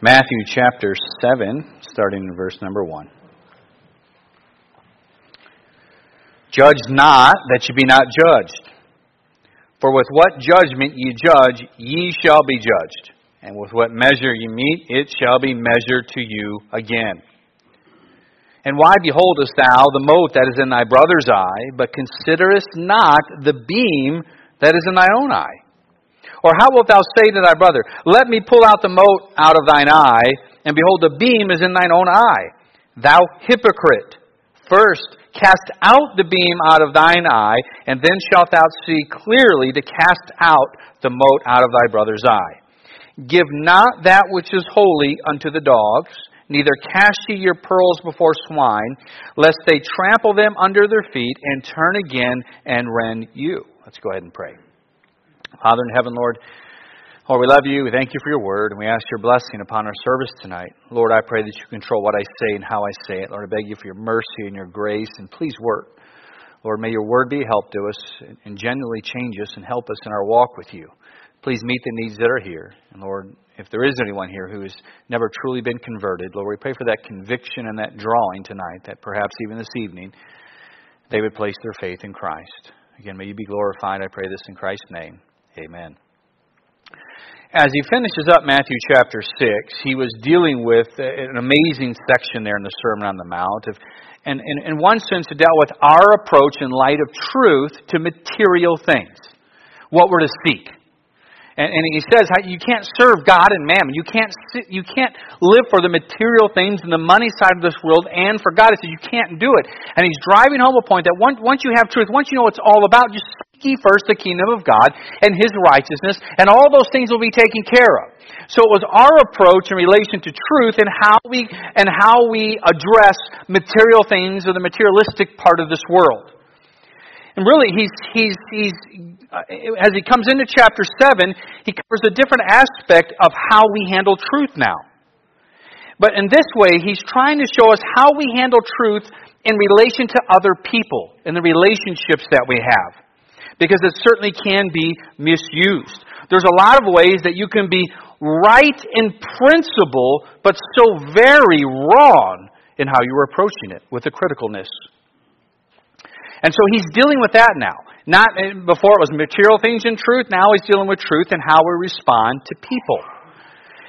Matthew chapter 7, starting in verse number 1. Judge not that ye be not judged. For with what judgment ye judge, ye shall be judged. And with what measure ye meet, it shall be measured to you again. And why beholdest thou the mote that is in thy brother's eye, but considerest not the beam that is in thy own eye? Or how wilt thou say to thy brother, Let me pull out the mote out of thine eye, and behold, the beam is in thine own eye? Thou hypocrite! First cast out the beam out of thine eye, and then shalt thou see clearly to cast out the mote out of thy brother's eye. Give not that which is holy unto the dogs, neither cast ye your pearls before swine, lest they trample them under their feet, and turn again and rend you. Let's go ahead and pray. Father in heaven, Lord, Lord, we love you. We thank you for your word, and we ask your blessing upon our service tonight. Lord, I pray that you control what I say and how I say it. Lord, I beg you for your mercy and your grace, and please work. Lord, may your word be a help to us and genuinely change us and help us in our walk with you. Please meet the needs that are here. And Lord, if there is anyone here who has never truly been converted, Lord, we pray for that conviction and that drawing tonight, that perhaps even this evening they would place their faith in Christ. Again, may you be glorified. I pray this in Christ's name. Amen. As he finishes up Matthew chapter 6, he was dealing with an amazing section there in the Sermon on the Mount. Of, and, and in one sense, it dealt with our approach in light of truth to material things, what we're to seek. And, and he says you can't serve God and mammon. You can't, you can't live for the material things and the money side of this world and for God. He says you can't do it. And he's driving home a point that once, once you have truth, once you know what it's all about, just ye first the kingdom of God and his righteousness, and all those things will be taken care of. So it was our approach in relation to truth and how we, and how we address material things or the materialistic part of this world. And really, he's, he's, he's, uh, as he comes into chapter 7, he covers a different aspect of how we handle truth now. But in this way, he's trying to show us how we handle truth in relation to other people, in the relationships that we have. Because it certainly can be misused. There's a lot of ways that you can be right in principle, but so very wrong in how you're approaching it with a criticalness and so he's dealing with that now. Not eh, before it was material things in truth. Now he's dealing with truth and how we respond to people.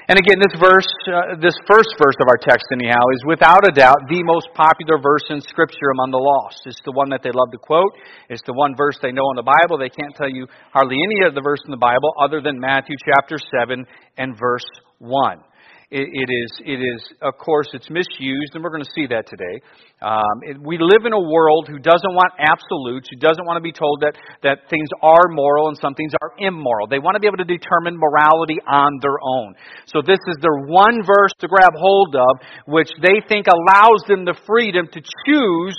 And again, this verse, uh, this first verse of our text, anyhow, is without a doubt the most popular verse in Scripture among the lost. It's the one that they love to quote. It's the one verse they know in the Bible. They can't tell you hardly any of the verse in the Bible other than Matthew chapter 7 and verse 1 it, it is, it is, of course, it's misused, and we're going to see that today. Um, it, we live in a world who doesn't want absolutes, who doesn't want to be told that, that things are moral and some things are immoral. They want to be able to determine morality on their own. So this is their one verse to grab hold of, which they think allows them the freedom to choose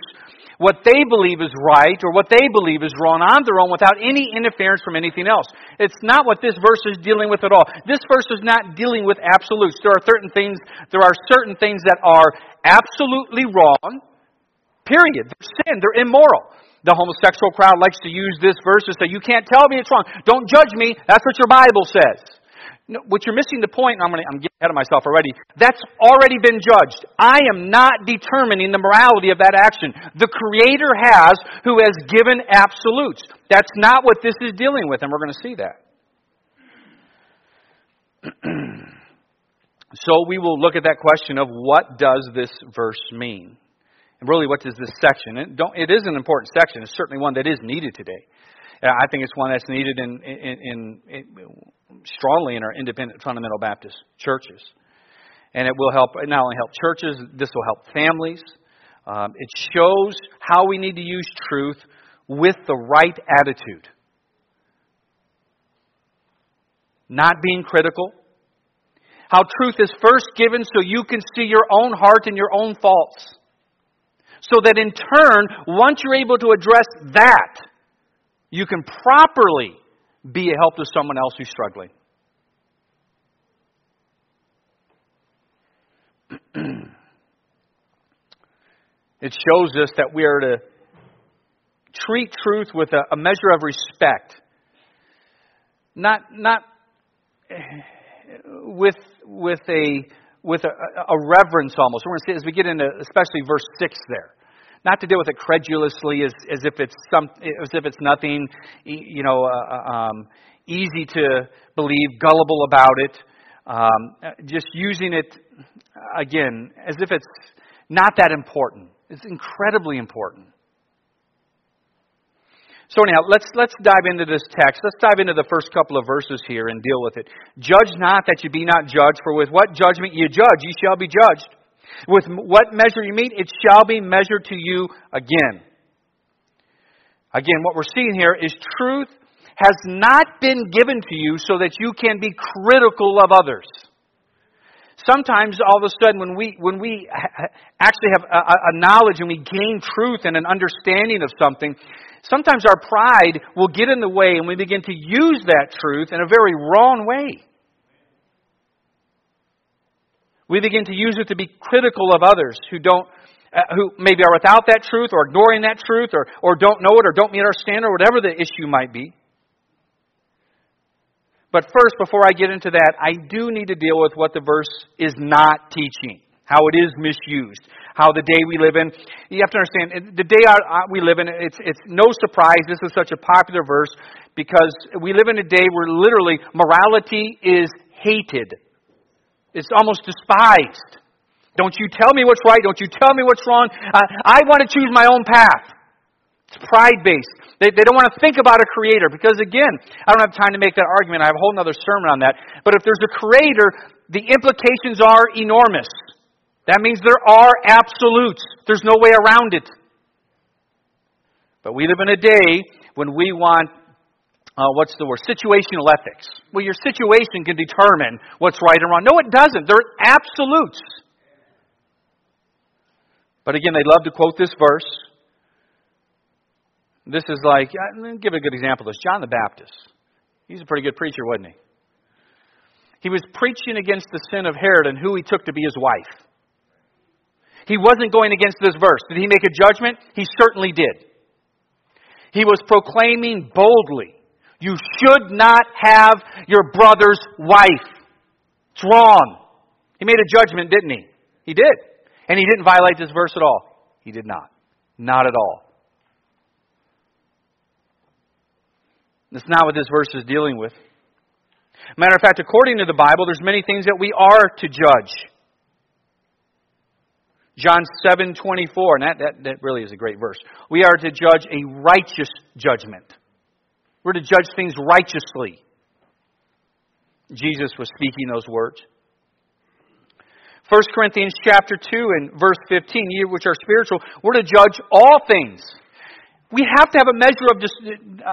what they believe is right or what they believe is wrong on their own without any interference from anything else. It's not what this verse is dealing with at all. This verse is not dealing with absolutes. There are certain things, there are certain things that are absolutely wrong. Period. They're sin. They're immoral. The homosexual crowd likes to use this verse to say, You can't tell me it's wrong. Don't judge me. That's what your Bible says. No, what you're missing the point, I'm, gonna, I'm getting ahead of myself already. That's already been judged. I am not determining the morality of that action. The Creator has, who has given absolutes. That's not what this is dealing with, and we're going to see that. so we will look at that question of what does this verse mean? And really, what does this section? It, it is an important section. It's certainly one that is needed today. I think it's one that's needed in, in, in, in strongly in our independent fundamental Baptist churches. And it will help, not only help churches, this will help families. Um, it shows how we need to use truth with the right attitude. Not being critical. How truth is first given so you can see your own heart and your own faults. So that in turn, once you're able to address that, you can properly be a help to someone else who's struggling. it shows us that we are to treat truth with a, a measure of respect. Not, not with, with a, with a, a reverence almost. We're going to see as we get into especially verse 6 there. Not to deal with it credulously as, as if it's some, as if it's nothing, you know, uh, uh, um, easy to believe, gullible about it. Um, just using it again as if it's not that important. It's incredibly important. So anyhow, let's let's dive into this text. Let's dive into the first couple of verses here and deal with it. Judge not that you be not judged, for with what judgment you judge, ye shall be judged. With what measure you meet, it shall be measured to you again. Again, what we're seeing here is truth has not been given to you so that you can be critical of others. Sometimes, all of a sudden, when we, when we actually have a, a knowledge and we gain truth and an understanding of something, Sometimes our pride will get in the way and we begin to use that truth in a very wrong way. We begin to use it to be critical of others who don't, uh, who maybe are without that truth or ignoring that truth or, or don't know it or don't meet our standard or whatever the issue might be. But first, before I get into that, I do need to deal with what the verse is not teaching, how it is misused how the day we live in. You have to understand, the day we live in, it's, it's no surprise this is such a popular verse because we live in a day where literally morality is hated. It's almost despised. Don't you tell me what's right. Don't you tell me what's wrong. Uh, I want to choose my own path. It's pride based. They, they don't want to think about a creator because, again, I don't have time to make that argument. I have a whole other sermon on that. But if there's a creator, the implications are enormous. That means there are absolutes. There's no way around it. But we live in a day when we want, uh, what's the word, situational ethics. Well, your situation can determine what's right and wrong. No, it doesn't. They're absolutes. But again, they love to quote this verse. This is like, uh, give a good example of this. John the Baptist. He's a pretty good preacher, wasn't he? He was preaching against the sin of Herod and who he took to be his wife. He wasn't going against this verse. Did he make a judgment? He certainly did. He was proclaiming boldly, You should not have your brother's wife. It's wrong. He made a judgment, didn't he? He did. And he didn't violate this verse at all. He did not. Not at all. That's not what this verse is dealing with. Matter of fact, according to the Bible, there's many things that we are to judge. John 7 24, and that, that, that really is a great verse. We are to judge a righteous judgment. We're to judge things righteously. Jesus was speaking those words. 1 Corinthians chapter 2 and verse 15, which are spiritual, we're to judge all things. We have to have a measure of, dis-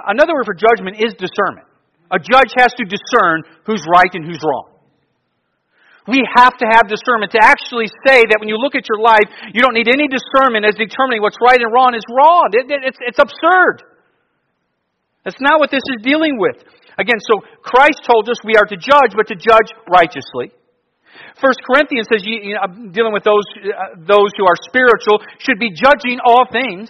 another word for judgment is discernment. A judge has to discern who's right and who's wrong. We have to have discernment to actually say that when you look at your life, you don't need any discernment as determining what's right and wrong is wrong. It, it, it's, it's absurd. That's not what this is dealing with. Again, so Christ told us we are to judge, but to judge righteously. First Corinthians says, you, you know, dealing with those, uh, those who are spiritual, should be judging all things.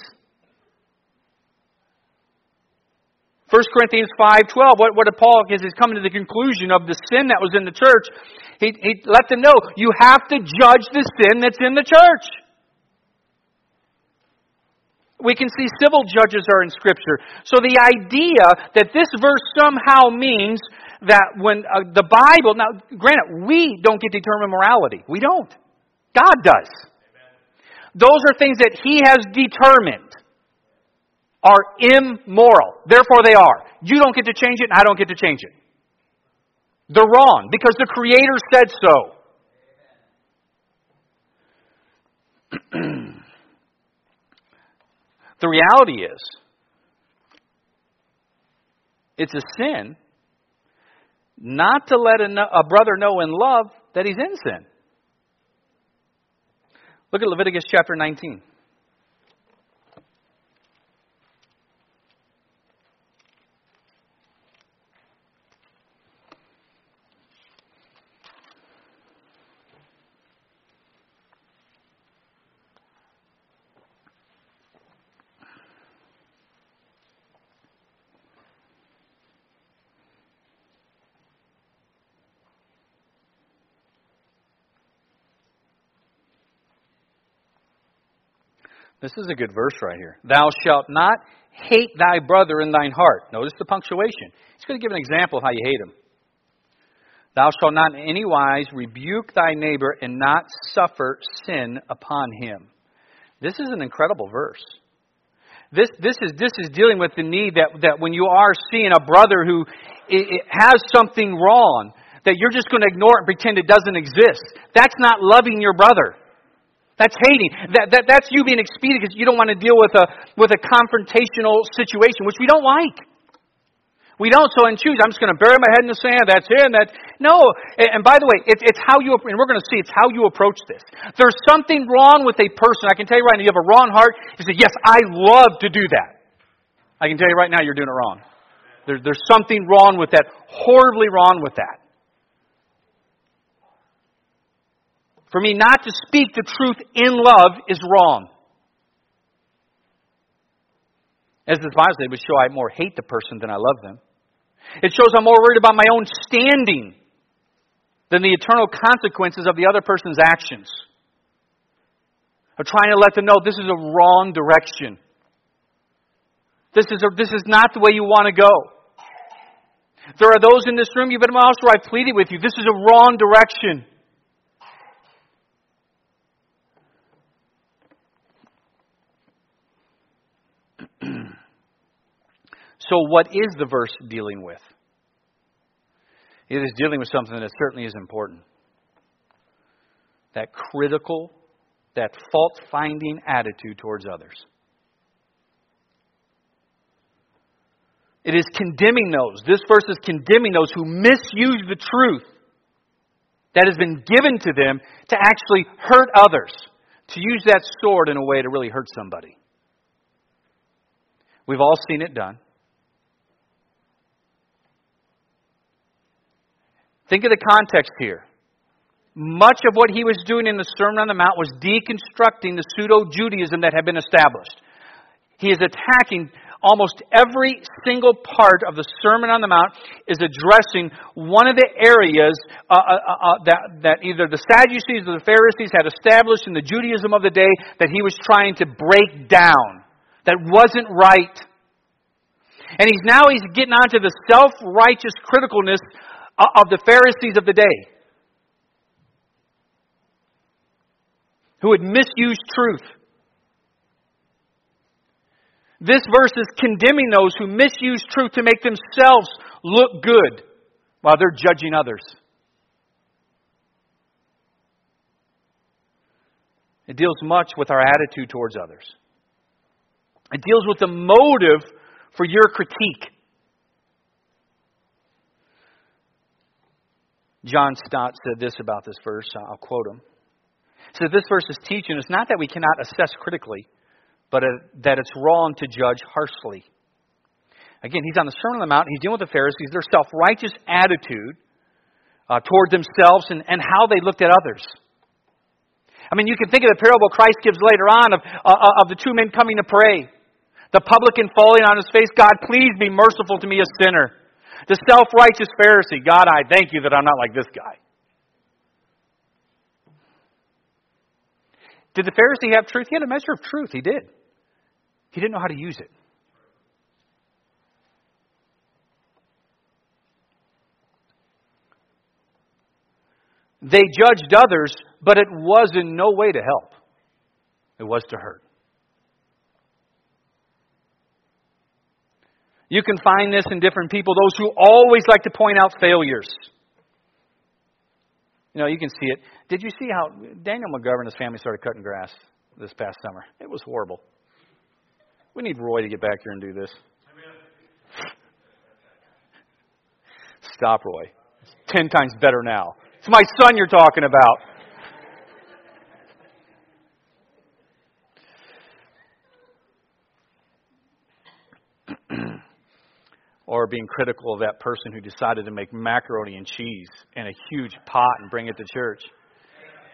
1 Corinthians 5.12, what, what Paul is, is coming to the conclusion of the sin that was in the church. He, he let them know, you have to judge the sin that's in the church. We can see civil judges are in Scripture. So the idea that this verse somehow means that when uh, the Bible, now granted, we don't get to determine morality. We don't. God does. Those are things that He has determined are immoral. Therefore, they are. You don't get to change it, and I don't get to change it. They're wrong because the Creator said so. The reality is, it's a sin not to let a, brother know in love that he's in sin. Look at Leviticus chapter 19. This is a good verse right here. Thou shalt not hate thy brother in thine heart. Notice the punctuation. He's going to give an example of how you hate him. Thou shalt not in any wise rebuke thy neighbor and not suffer sin upon him. This is an incredible verse. This, this, is, this is dealing with the need that, that when you are seeing a brother who it, it has something wrong, that you're just going to ignore it and pretend it doesn't exist. That's not loving your brother. That's hating. That, that, that's you being expedient because you don't want to deal with a, with a confrontational situation, which we don't like. We don't so and choose. I'm just going to bury my head in the sand. That's it. And that no. And, and by the way, it's, it's how you. And we're going to see. It's how you approach this. There's something wrong with a person. I can tell you right now. You have a wrong heart. You say, "Yes, I love to do that." I can tell you right now, you're doing it wrong. There, there's something wrong with that. Horribly wrong with that. For me not to speak the truth in love is wrong. As the Bible says, it would show I more hate the person than I love them. It shows I'm more worried about my own standing than the eternal consequences of the other person's actions. I'm trying to let them know this is a wrong direction. This is, a, this is not the way you want to go. There are those in this room, you've been in my house where I've pleaded with you. This is a wrong direction. So, what is the verse dealing with? It is dealing with something that certainly is important. That critical, that fault finding attitude towards others. It is condemning those. This verse is condemning those who misuse the truth that has been given to them to actually hurt others, to use that sword in a way to really hurt somebody. We've all seen it done. Think of the context here. Much of what he was doing in the Sermon on the Mount was deconstructing the pseudo Judaism that had been established. He is attacking almost every single part of the Sermon on the Mount is addressing one of the areas uh, uh, uh, uh, that, that either the Sadducees or the Pharisees had established in the Judaism of the day that he was trying to break down, that wasn't right. And he's now he's getting onto the self-righteous criticalness Uh, of the Pharisees of the day who had misused truth. This verse is condemning those who misuse truth to make themselves look good while they're judging others. It deals much with our attitude towards others. It deals with the motive for your critique. John Stott said this about this verse. I'll quote him. He said, This verse is teaching us not that we cannot assess critically, but that it's wrong to judge harshly. Again, he's on the Sermon on the Mount. He's dealing with the Pharisees, their self righteous attitude uh, toward themselves and, and how they looked at others. I mean, you can think of the parable Christ gives later on of, uh, of the two men coming to pray. The publican falling on his face, God, please be merciful to me, a sinner. The self righteous Pharisee, God, I thank you that I'm not like this guy. Did the Pharisee have truth? He had a measure of truth. He did. He didn't know how to use it. They judged others, but it was in no way to help, it was to hurt. You can find this in different people, those who always like to point out failures. You know, you can see it. Did you see how Daniel McGovern and his family started cutting grass this past summer? It was horrible. We need Roy to get back here and do this. Stop, Roy. It's ten times better now. It's my son you're talking about. Or being critical of that person who decided to make macaroni and cheese in a huge pot and bring it to church.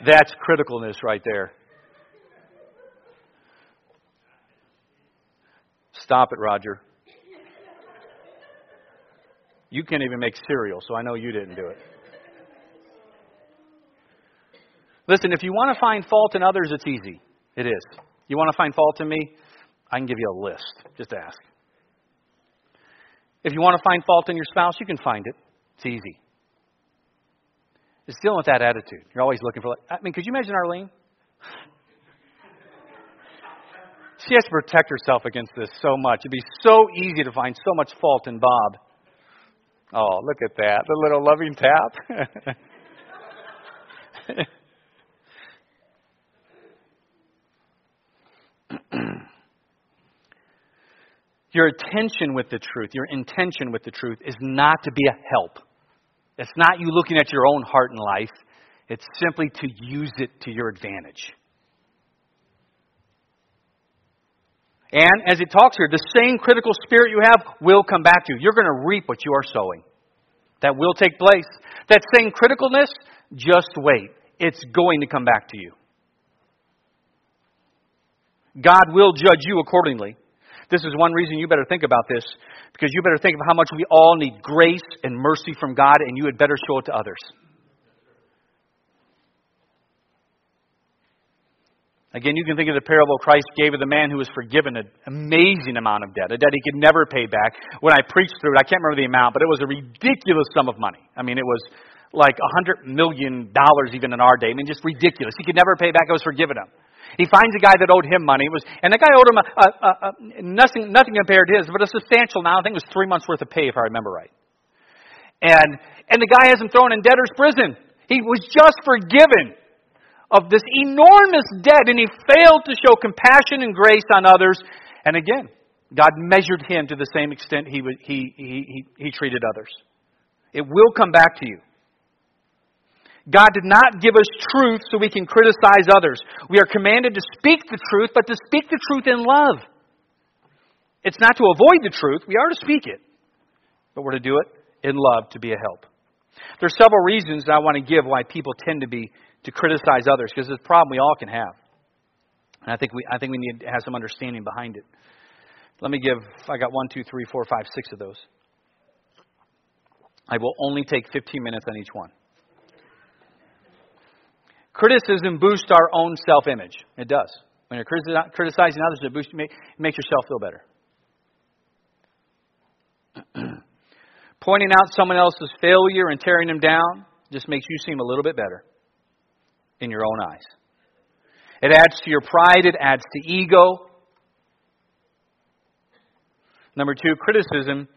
That's criticalness right there. Stop it, Roger. You can't even make cereal, so I know you didn't do it. Listen, if you want to find fault in others, it's easy. It is. You want to find fault in me? I can give you a list. Just ask. If you want to find fault in your spouse, you can find it. It's easy. It's dealing with that attitude. You're always looking for. I mean, could you imagine Arlene? She has to protect herself against this so much. It'd be so easy to find so much fault in Bob. Oh, look at that. The little loving tap. your attention with the truth, your intention with the truth is not to be a help. It's not you looking at your own heart and life. It's simply to use it to your advantage. And as it talks here, the same critical spirit you have will come back to you. You're going to reap what you are sowing. That will take place. That same criticalness, just wait. It's going to come back to you. God will judge you accordingly. This is one reason you better think about this, because you better think of how much we all need grace and mercy from God, and you had better show it to others. Again, you can think of the parable Christ gave of the man who was forgiven an amazing amount of debt, a debt he could never pay back. When I preached through it, I can't remember the amount, but it was a ridiculous sum of money. I mean, it was like a hundred million dollars even in our day. I mean, just ridiculous. He could never pay back. It was forgiven him. He finds a guy that owed him money. It was, and the guy owed him a, a, a, a, nothing, nothing compared to his, but a substantial amount. I think it was three months worth of pay, if I remember right. And and the guy has him thrown in debtor's prison. He was just forgiven of this enormous debt, and he failed to show compassion and grace on others. And again, God measured him to the same extent he, he, he, he, he treated others. It will come back to you. God did not give us truth so we can criticize others. We are commanded to speak the truth, but to speak the truth in love. It's not to avoid the truth, we are to speak it, but we're to do it in love to be a help. There's several reasons I want to give why people tend to be to criticize others because it's a problem we all can have. And I think we, I think we need to have some understanding behind it. Let me give, I got one, two, three, four, five, six of those. I will only take 15 minutes on each one. Criticism boosts our own self image. It does. When you're criticizing others, it, boosts, it makes yourself feel better. Pointing out someone else's failure and tearing them down just makes you seem a little bit better in your own eyes. It adds to your pride, it adds to ego. Number two, criticism.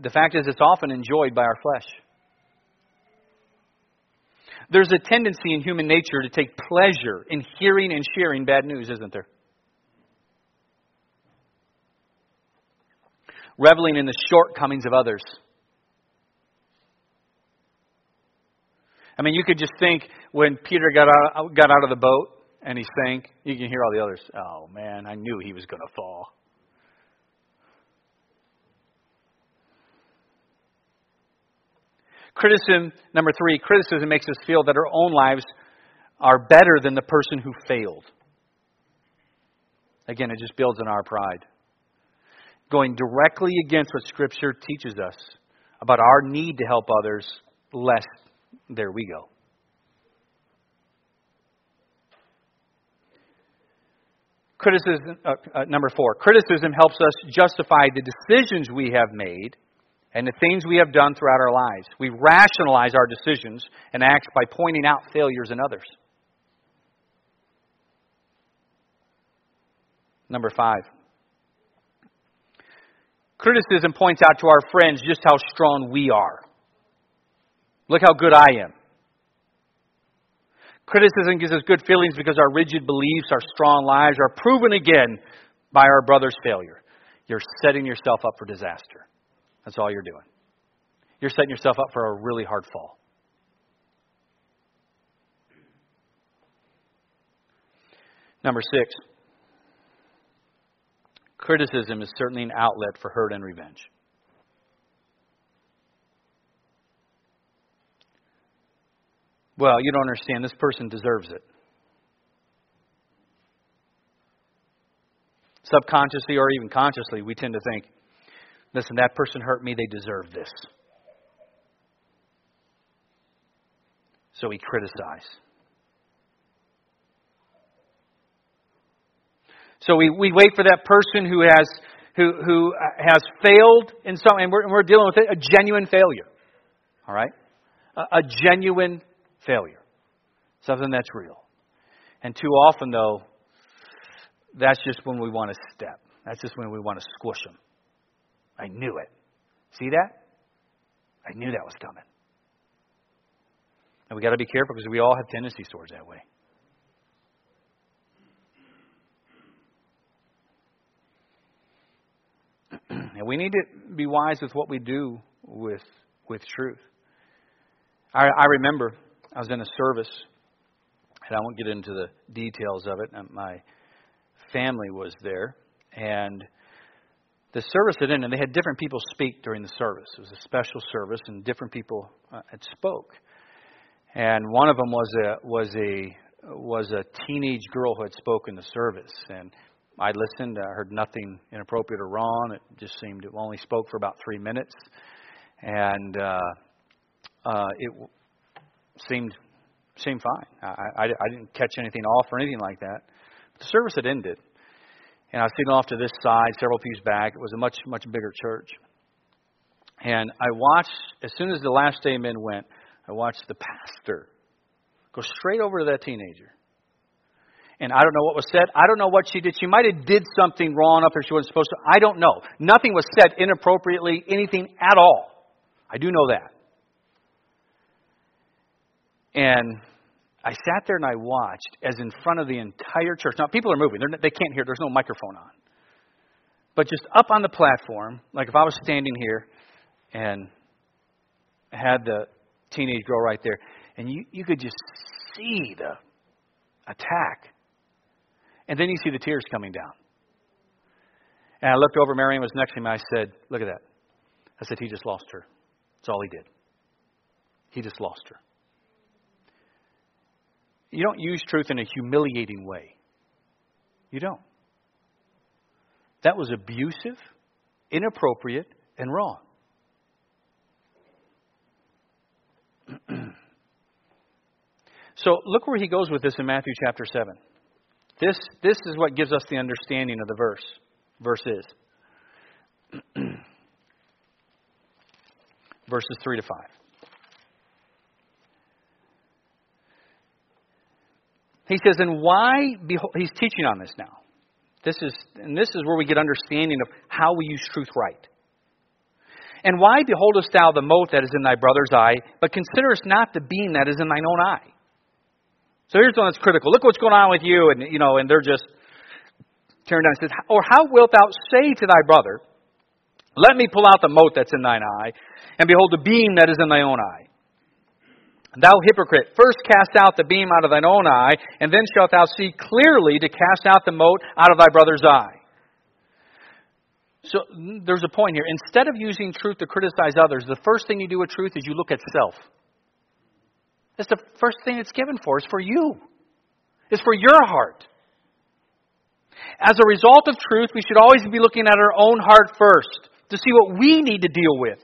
The fact is, it's often enjoyed by our flesh. There's a tendency in human nature to take pleasure in hearing and sharing bad news, isn't there? Reveling in the shortcomings of others. I mean, you could just think when Peter got out, got out of the boat and he sank, you can hear all the others. Oh, man, I knew he was going to fall. Criticism, number three, criticism makes us feel that our own lives are better than the person who failed. Again, it just builds on our pride. Going directly against what Scripture teaches us about our need to help others, lest there we go. Criticism, uh, uh, number four, criticism helps us justify the decisions we have made and the things we have done throughout our lives. We rationalize our decisions and acts by pointing out failures in others. Number five, criticism points out to our friends just how strong we are. Look how good I am. Criticism gives us good feelings because our rigid beliefs, our strong lives are proven again by our brother's failure. You're setting yourself up for disaster. That's all you're doing. You're setting yourself up for a really hard fall. Number six, criticism is certainly an outlet for hurt and revenge. Well, you don't understand. This person deserves it. Subconsciously or even consciously, we tend to think, listen, that person hurt me, they deserve this. So we criticize. So we, we wait for that person who has who who uh, has failed in some, and we're, we're dealing with it, a genuine failure. All right, a, a genuine failure, something that's real. And too often, though, that's just when we want to step. That's just when we want to squish them. I knew it. See that? I knew that was coming. And we got to be careful because we all have tendencies towards that way. and we need to be wise with what we do with with truth. I, I remember I was in a service, and I won't get into the details of it. Uh, my family was there, and the service had ended, and they had different people speak during the service. It was a special service, and different people uh, had spoke. And one of them was a was a was a teenage girl who had spoken the service, and I listened. I heard nothing inappropriate or wrong. It just seemed it only spoke for about three minutes, and uh, uh, it seemed seemed fine. I, I, I didn't catch anything off or anything like that. The service had ended, and I was sitting off to this side, several pews back. It was a much much bigger church, and I watched as soon as the last amen went. I watched the pastor go straight over to that teenager. And I don't know what was said. I don't know what she did. She might have did something wrong up there she wasn't supposed to. I don't know. Nothing was said inappropriately, anything at all. I do know that. And I sat there and I watched as in front of the entire church. Now, people are moving. They're, they can't hear. There's no microphone on. But just up on the platform, like if I was standing here and had the teenage girl right there, and you, you could just see the attack. And then you see the tears coming down. And I looked over, Marion was next to me, I said, Look at that. I said, He just lost her. That's all he did. He just lost her. You don't use truth in a humiliating way. You don't. That was abusive, inappropriate, and wrong. so look where he goes with this in Matthew chapter 7. This, this is what gives us the understanding of the verse. Verse is. Verses 3 to 5. He says, and why, behold, he's teaching on this now. This is, and this is where we get understanding of how we use truth right. And why beholdest thou the mote that is in thy brother's eye, but considerest not the beam that is in thine own eye? So here's one that's critical. Look what's going on with you, and you know, and they're just tearing down. It says, Or how wilt thou say to thy brother, Let me pull out the mote that's in thine eye, and behold the beam that is in thy own eye? Thou hypocrite, first cast out the beam out of thine own eye, and then shalt thou see clearly to cast out the mote out of thy brother's eye. So there's a point here. Instead of using truth to criticize others, the first thing you do with truth is you look at self. That's the first thing it's given for, It's for you. It's for your heart. As a result of truth, we should always be looking at our own heart first to see what we need to deal with.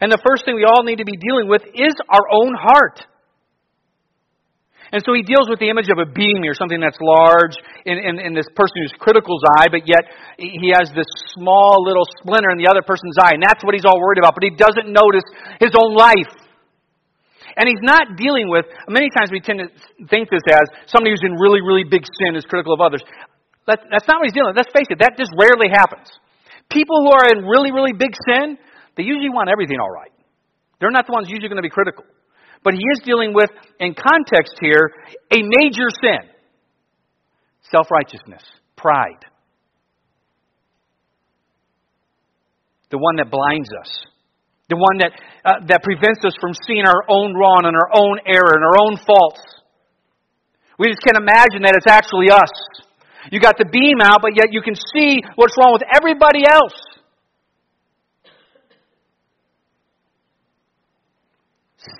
And the first thing we all need to be dealing with is our own heart. And so he deals with the image of a beam here, something that's large in, in, in, this person who's critical's eye, but yet he has this small little splinter in the other person's eye, and that's what he's all worried about. But he doesn't notice his own life. And he's not dealing with, many times we tend to think this as somebody who's in really, really big sin is critical of others. That, that's not what he's dealing with. Let's face it, that just rarely happens. People who are in really, really big sin, they usually want everything all right. They're not the ones usually going to be critical. But he is dealing with, in context here, a major sin self righteousness, pride. The one that blinds us. The one that, uh, that prevents us from seeing our own wrong and our own error and our own faults. We just can't imagine that it's actually us. You got the beam out, but yet you can see what's wrong with everybody else.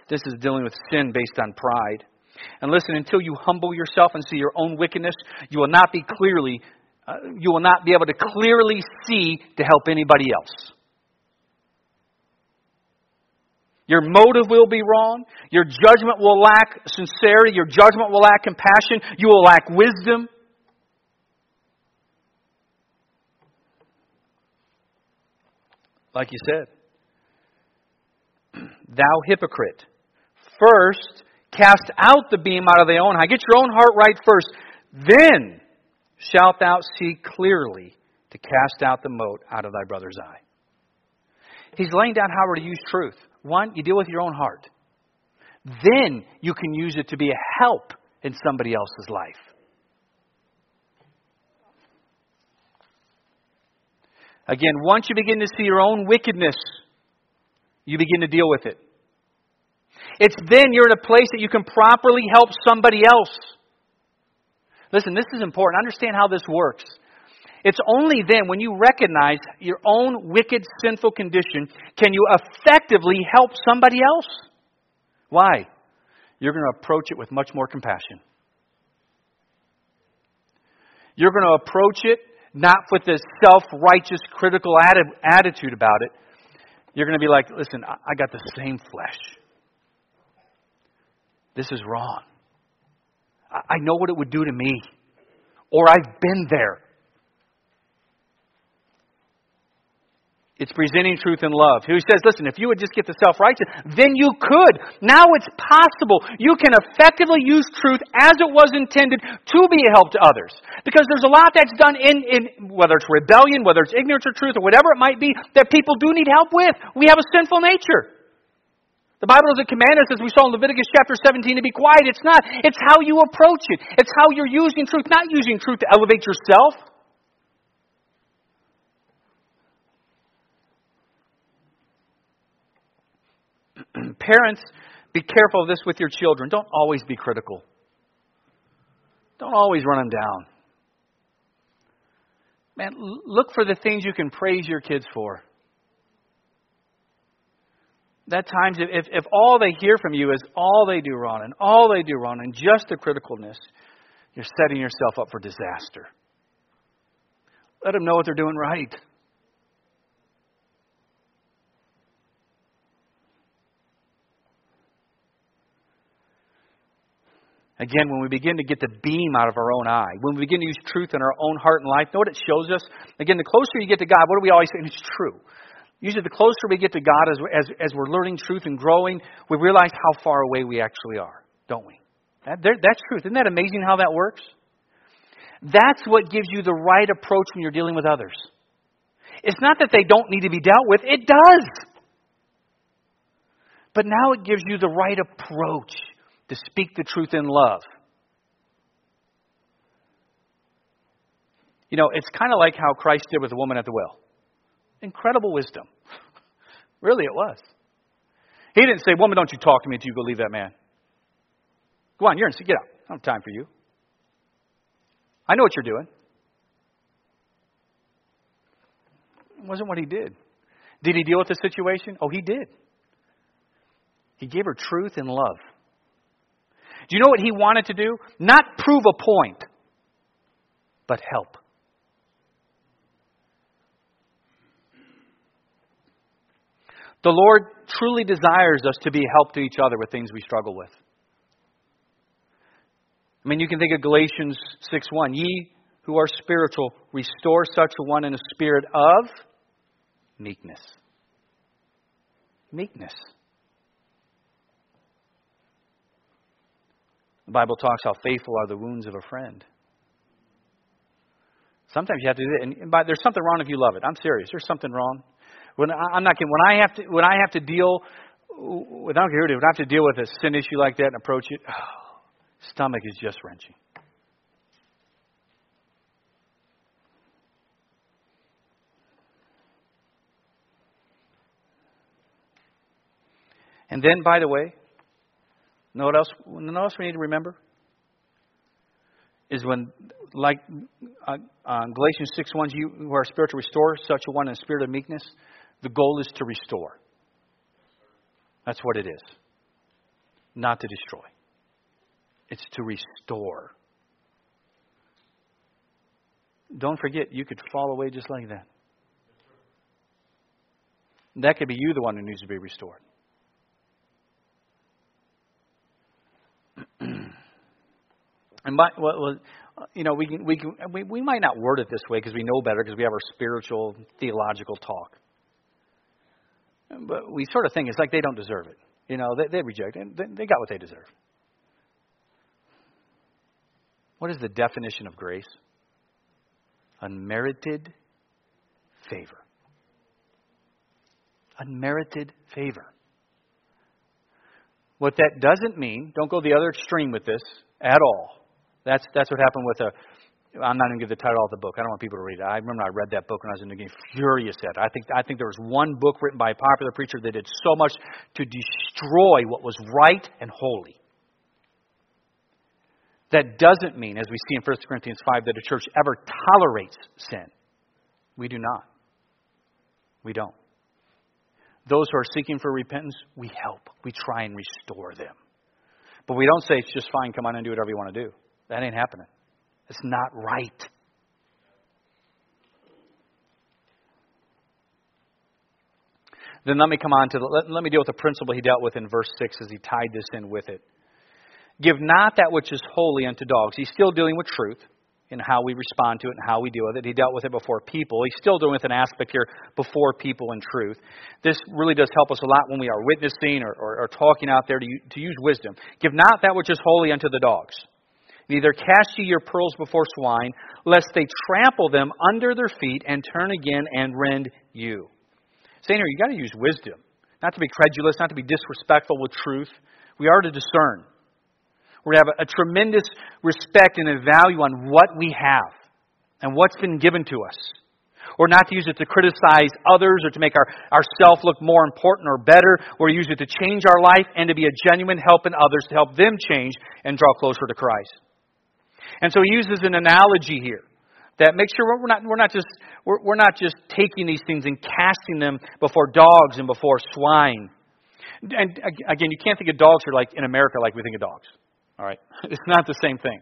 This is dealing with sin based on pride. And listen, until you humble yourself and see your own wickedness, you will not be clearly, uh, you will not be able to clearly see to help anybody else. Your motive will be wrong. Your judgment will lack sincerity. Your judgment will lack compassion. You will lack wisdom. Like you said. Thou hypocrite. First, cast out the beam out of thy own eye. Get your own heart right first. Then shalt thou see clearly to cast out the mote out of thy brother's eye. He's laying down how we're to use truth. One, you deal with your own heart. Then you can use it to be a help in somebody else's life. Again, once you begin to see your own wickedness, you begin to deal with it. It's then you're in a place that you can properly help somebody else. Listen, this is important. Understand how this works. It's only then, when you recognize your own wicked, sinful condition, can you effectively help somebody else. Why? You're going to approach it with much more compassion. You're going to approach it not with this self righteous, critical attitude about it. You're going to be like, listen, I got the same flesh. This is wrong. I know what it would do to me. Or I've been there. It's presenting truth in love. Who says, listen, if you would just get the self righteous, then you could. Now it's possible. You can effectively use truth as it was intended to be a help to others. Because there's a lot that's done in, in whether it's rebellion, whether it's ignorance or truth, or whatever it might be, that people do need help with. We have a sinful nature. The Bible doesn't command us, as we saw in Leviticus chapter 17, to be quiet. It's not. It's how you approach it. It's how you're using truth, not using truth to elevate yourself. Parents, be careful of this with your children. Don't always be critical. Don't always run them down. Man, look for the things you can praise your kids for. That times, if, if all they hear from you is all they do wrong and all they do wrong and just the criticalness, you're setting yourself up for disaster. Let them know what they're doing right. Again, when we begin to get the beam out of our own eye, when we begin to use truth in our own heart and life, know what it shows us? Again, the closer you get to God, what do we always say? It's true. Usually, the closer we get to God as, as, as we're learning truth and growing, we realize how far away we actually are, don't we? That, that's truth. Isn't that amazing how that works? That's what gives you the right approach when you're dealing with others. It's not that they don't need to be dealt with, it does. But now it gives you the right approach to speak the truth in love. You know, it's kind of like how Christ did with the woman at the well. Incredible wisdom. really, it was. He didn't say, Woman, don't you talk to me until you go leave that man. Go on, you're in, get out. I don't have time for you. I know what you're doing. It wasn't what he did. Did he deal with the situation? Oh, he did. He gave her truth and love. Do you know what he wanted to do? Not prove a point, but help. The Lord truly desires us to be help to each other with things we struggle with. I mean, you can think of Galatians 6:1. Ye who are spiritual, restore such a one in a spirit of meekness. Meekness. The Bible talks how faithful are the wounds of a friend. Sometimes you have to do it, and by, there's something wrong if you love it. I'm serious. There's something wrong. When I, am not kidding. When I have to, when I have to deal, with, I don't care when I have to deal with a sin issue like that and approach it, oh, stomach is just wrenching. And then, by the way, Know what else? Know what else we need to remember? Is when, like uh, uh, Galatians 6 1, you who are spiritual, restore such a one in a spirit of meekness. The goal is to restore. That's what it is. Not to destroy, it's to restore. Don't forget, you could fall away just like that. That could be you, the one who needs to be restored. And by, well, you know, we can, we can, we, we might not word it this way because we know better because we have our spiritual theological talk. but we sort of think it's like they don't deserve it. You know, they, they reject it. They, they got what they deserve. What is the definition of grace? Unmerited favor. Unmerited favor. What that doesn't mean, don't go the other extreme with this at all. That's, that's what happened with a, I'm not going to give the title of the book. I don't want people to read it. I remember I read that book when I was in the game, furious at it. I think, I think there was one book written by a popular preacher that did so much to destroy what was right and holy. That doesn't mean, as we see in 1 Corinthians 5, that a church ever tolerates sin. We do not. We don't. Those who are seeking for repentance, we help. We try and restore them. But we don't say it's just fine, come on and do whatever you want to do. That ain't happening. It's not right. Then let me come on to the, let, let me deal with the principle he dealt with in verse 6 as he tied this in with it. Give not that which is holy unto dogs. He's still dealing with truth in how we respond to it and how we deal with it. He dealt with it before people. He's still dealing with an aspect here before people and truth. This really does help us a lot when we are witnessing or, or, or talking out there to, to use wisdom. Give not that which is holy unto the dogs. Neither cast ye your pearls before swine, lest they trample them under their feet and turn again and rend you. Saying here, you've got to use wisdom. Not to be credulous, not to be disrespectful with truth. We are to discern. We're to have a, a tremendous respect and a value on what we have and what's been given to us. Or not to use it to criticize others or to make our, ourself look more important or better, or use it to change our life and to be a genuine help in others to help them change and draw closer to Christ. And so he uses an analogy here that makes sure we're not, we're not just we're, we're not just taking these things and casting them before dogs and before swine. And again, you can't think of dogs here like in America like we think of dogs. All right, it's not the same thing.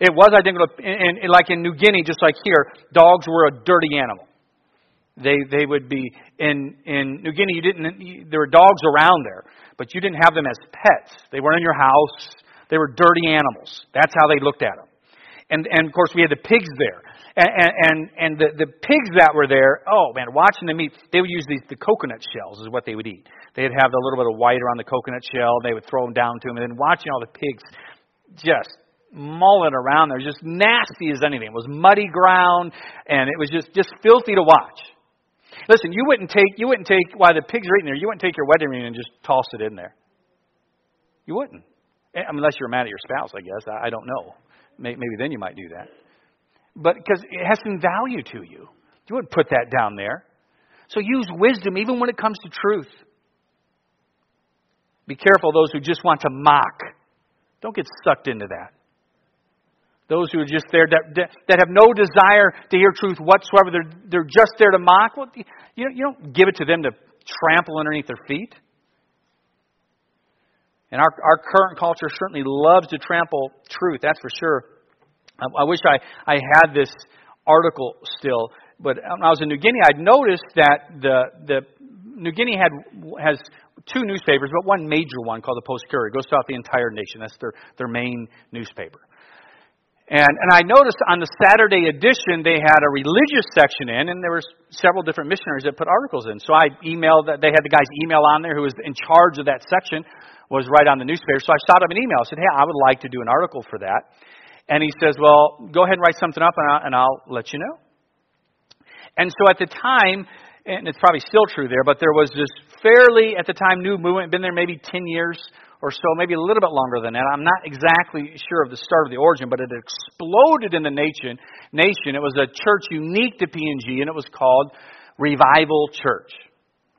It was identical, in, like in New Guinea, just like here, dogs were a dirty animal. They they would be in in New Guinea. You didn't. There were dogs around there, but you didn't have them as pets. They weren't in your house. They were dirty animals. That's how they looked at them. And and of course we had the pigs there. And and and the the pigs that were there, oh man, watching them eat, they would use these the coconut shells is what they would eat. They'd have a little bit of white around the coconut shell. and They would throw them down to them, and then watching all the pigs just mulling around there, just nasty as anything. It was muddy ground, and it was just just filthy to watch. Listen, you wouldn't take you wouldn't take while the pigs are eating there, you wouldn't take your wedding ring and just toss it in there. You wouldn't, eh, unless you're mad at your spouse, I guess. I, I don't know. Maybe then you might do that. But because it has some value to you. You wouldn't put that down there. So use wisdom even when it comes to truth. Be careful those who just want to mock. Don't get sucked into that. Those who are just there that, that have no desire to hear truth whatsoever, they're, they're just there to mock. Well, you, you don't give it to them to trample underneath their feet. And our, our current culture certainly loves to trample truth, that's for sure. I, I wish I, I had this article still, but when I was in New Guinea, I'd noticed that the, the New Guinea had, has two newspapers, but one major one called the Post Courier. It goes throughout the entire nation. That's their, their main newspaper. And, and I noticed on the Saturday edition, they had a religious section in, and there were several different missionaries that put articles in. So I emailed, that they had the guy's email on there who was in charge of that section was right on the newspaper. So I shot him an email. I said, hey, I would like to do an article for that. And he says, well, go ahead and write something up and I'll, and I'll let you know. And so at the time, and it's probably still true there, but there was this fairly, at the time, new movement, been there maybe 10 years or so, maybe a little bit longer than that. I'm not exactly sure of the start of the origin, but it exploded in the nation. Nation. It was a church unique to PNG, and it was called Revival Church.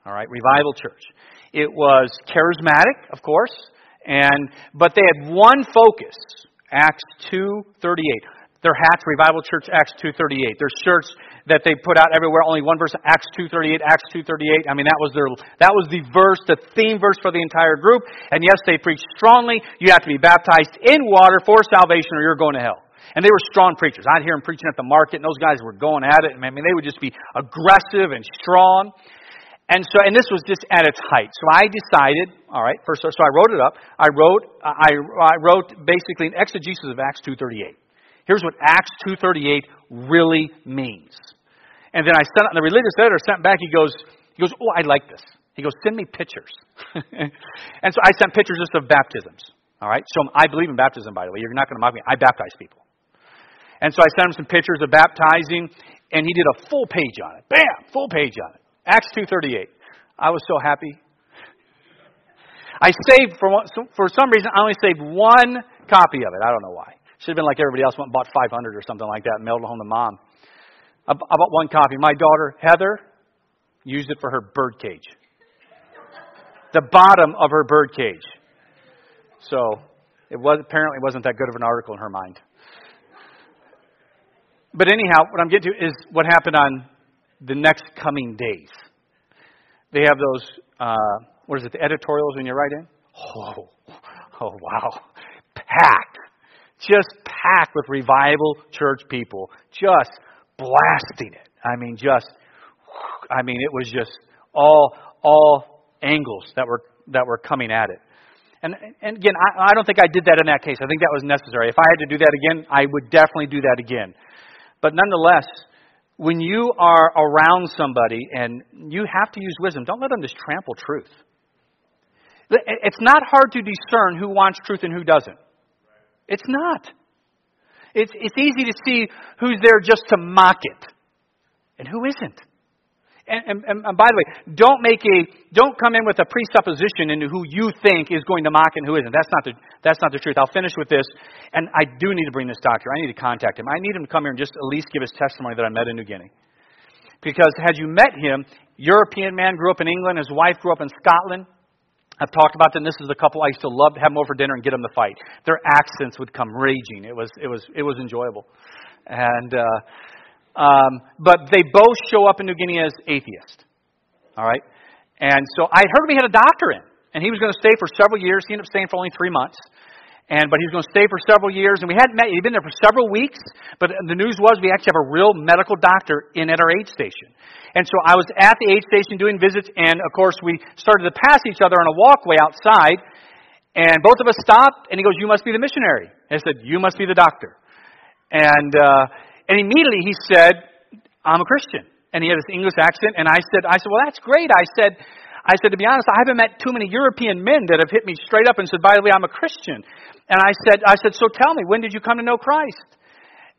All right, Revival Church. It was charismatic, of course, and but they had one focus, Acts 2:38. Their hats, Revival Church, Acts 2:38. Their shirts that they put out everywhere, only one verse, Acts 2:38, Acts 2:38. I mean, that was their that was the verse, the theme verse for the entire group. And yes, they preached strongly. You have to be baptized in water for salvation, or you're going to hell. And they were strong preachers. I'd hear them preaching at the market, and those guys were going at it. I mean, they would just be aggressive and strong. And so, and this was just at its height. So I decided, all right, first, so I wrote it up. I wrote, I, I wrote basically an exegesis of Acts 2.38. Here's what Acts 2.38 really means. And then I sent out the religious editor sent back, he goes, he goes, oh, I like this. He goes, send me pictures. and so I sent pictures just of baptisms. All right? So I believe in baptism, by the way. You're not going to mock me. I baptize people. And so I sent him some pictures of baptizing, and he did a full page on it. Bam! Full page on it. Acts 2.38. I was so happy. I saved, for, for some reason, I only saved one copy of it. I don't know why. Should have been like everybody else, went and bought 500 or something like that and mailed it home to mom. I bought one copy. My daughter, Heather, used it for her bird cage. The bottom of her bird cage. So it was apparently wasn't that good of an article in her mind. But anyhow, what I'm getting to is what happened on the next coming days. They have those, uh, what is it, the editorials when you write in? Oh, oh wow. Packed. Just packed with revival church people. Just blasting it. I mean, just, I mean, it was just all, all angles that were, that were coming at it. And, and again, I, I don't think I did that in that case. I think that was necessary. If I had to do that again, I would definitely do that again. But nonetheless, when you are around somebody and you have to use wisdom, don't let them just trample truth. It's not hard to discern who wants truth and who doesn't. It's not. It's, it's easy to see who's there just to mock it and who isn't. And, and, and, by the way, don't make a don't come in with a presupposition into who you think is going to mock and who isn't. That's not the that's not the truth. I'll finish with this, and I do need to bring this doctor. I need to contact him. I need him to come here and just at least give his testimony that I met in New Guinea. Because had you met him, European man grew up in England, his wife grew up in Scotland. I've talked about them. This is a couple I used to love to have them over for dinner and get them to fight. Their accents would come raging. It was it was it was enjoyable, and uh, um, but they both show up in New Guinea as atheists. All right, and so I heard we had a doctor in, and he was going to stay for several years. He ended up staying for only three months. And but he was going to stay for several years, and we hadn't met. He'd been there for several weeks, but the news was we actually have a real medical doctor in at our aid station. And so I was at the aid station doing visits, and of course we started to pass each other on a walkway outside, and both of us stopped, and he goes, "You must be the missionary." And I said, "You must be the doctor." And uh, and immediately he said, "I'm a Christian," and he had this English accent, and I said, "I said, well, that's great." I said. I said, to be honest, I haven't met too many European men that have hit me straight up and said, by the way, I'm a Christian. And I said, I said, so tell me, when did you come to know Christ?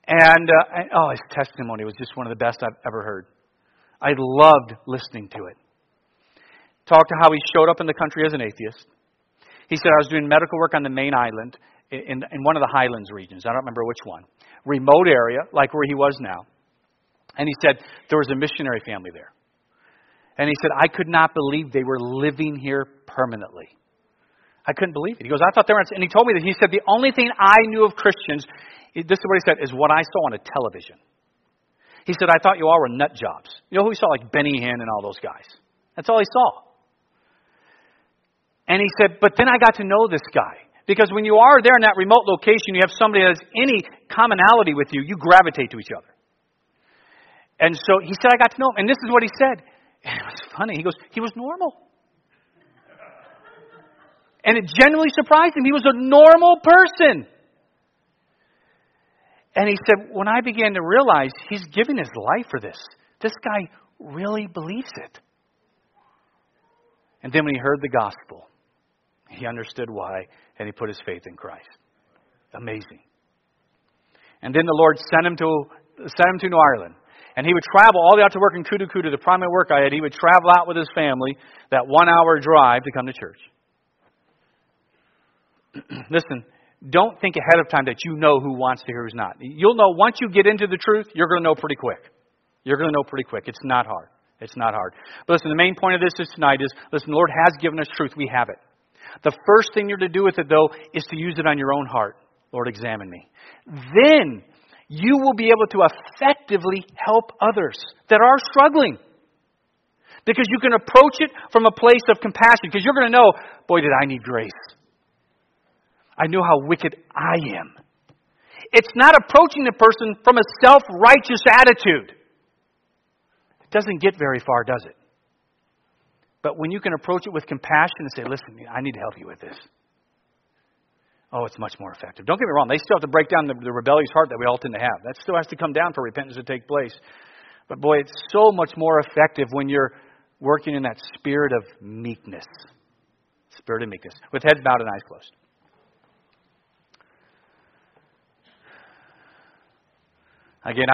And, uh, and oh, his testimony was just one of the best I've ever heard. I loved listening to it. Talked to how he showed up in the country as an atheist. He said, I was doing medical work on the main island in, in one of the highlands regions. I don't remember which one. Remote area, like where he was now. And he said, there was a missionary family there. And he said, I could not believe they were living here permanently. I couldn't believe it. He goes, I thought they were, and he told me that he said, the only thing I knew of Christians, this is what he said, is what I saw on a television. He said, I thought you all were nut jobs. You know who he saw? Like Benny Hinn and all those guys. That's all he saw. And he said, but then I got to know this guy. Because when you are there in that remote location, you have somebody that has any commonality with you, you gravitate to each other. And so he said, I got to know him. And this is what he said. And it was funny. He goes, he was normal. And it genuinely surprised him. He was a normal person. And he said, when I began to realize he's giving his life for this, this guy really believes it. And then when he heard the gospel, he understood why, and he put his faith in Christ. Amazing. And then the Lord sent him to sent him to New Ireland. And he would travel all the way out to work in Kudu Kudu, the primary work I had. He would travel out with his family, that one hour drive to come to church. Listen, don't think ahead of time that you know who wants to hear who's not. You'll know once you get into the truth, you're going to know pretty quick. You're going to know pretty quick. It's not hard. It's not hard. But listen, the main point of this is tonight is listen, the Lord has given us truth. We have it. The first thing you're to do with it, though, is to use it on your own heart. Lord, examine me. Then you will be able to effectively help others that are struggling. Because you can approach it from a place of compassion. Because you're going to know, boy, did I need grace. I know how wicked I am. It's not approaching the person from a self righteous attitude. It doesn't get very far, does it? But when you can approach it with compassion and say, listen, I need to help you with this. Oh, it's much more effective. Don't get me wrong, they still have to break down the, the rebellious heart that we all tend to have. That still has to come down for repentance to take place. But boy, it's so much more effective when you're working in that spirit of meekness. Spirit of meekness, with heads bowed and eyes closed. Again,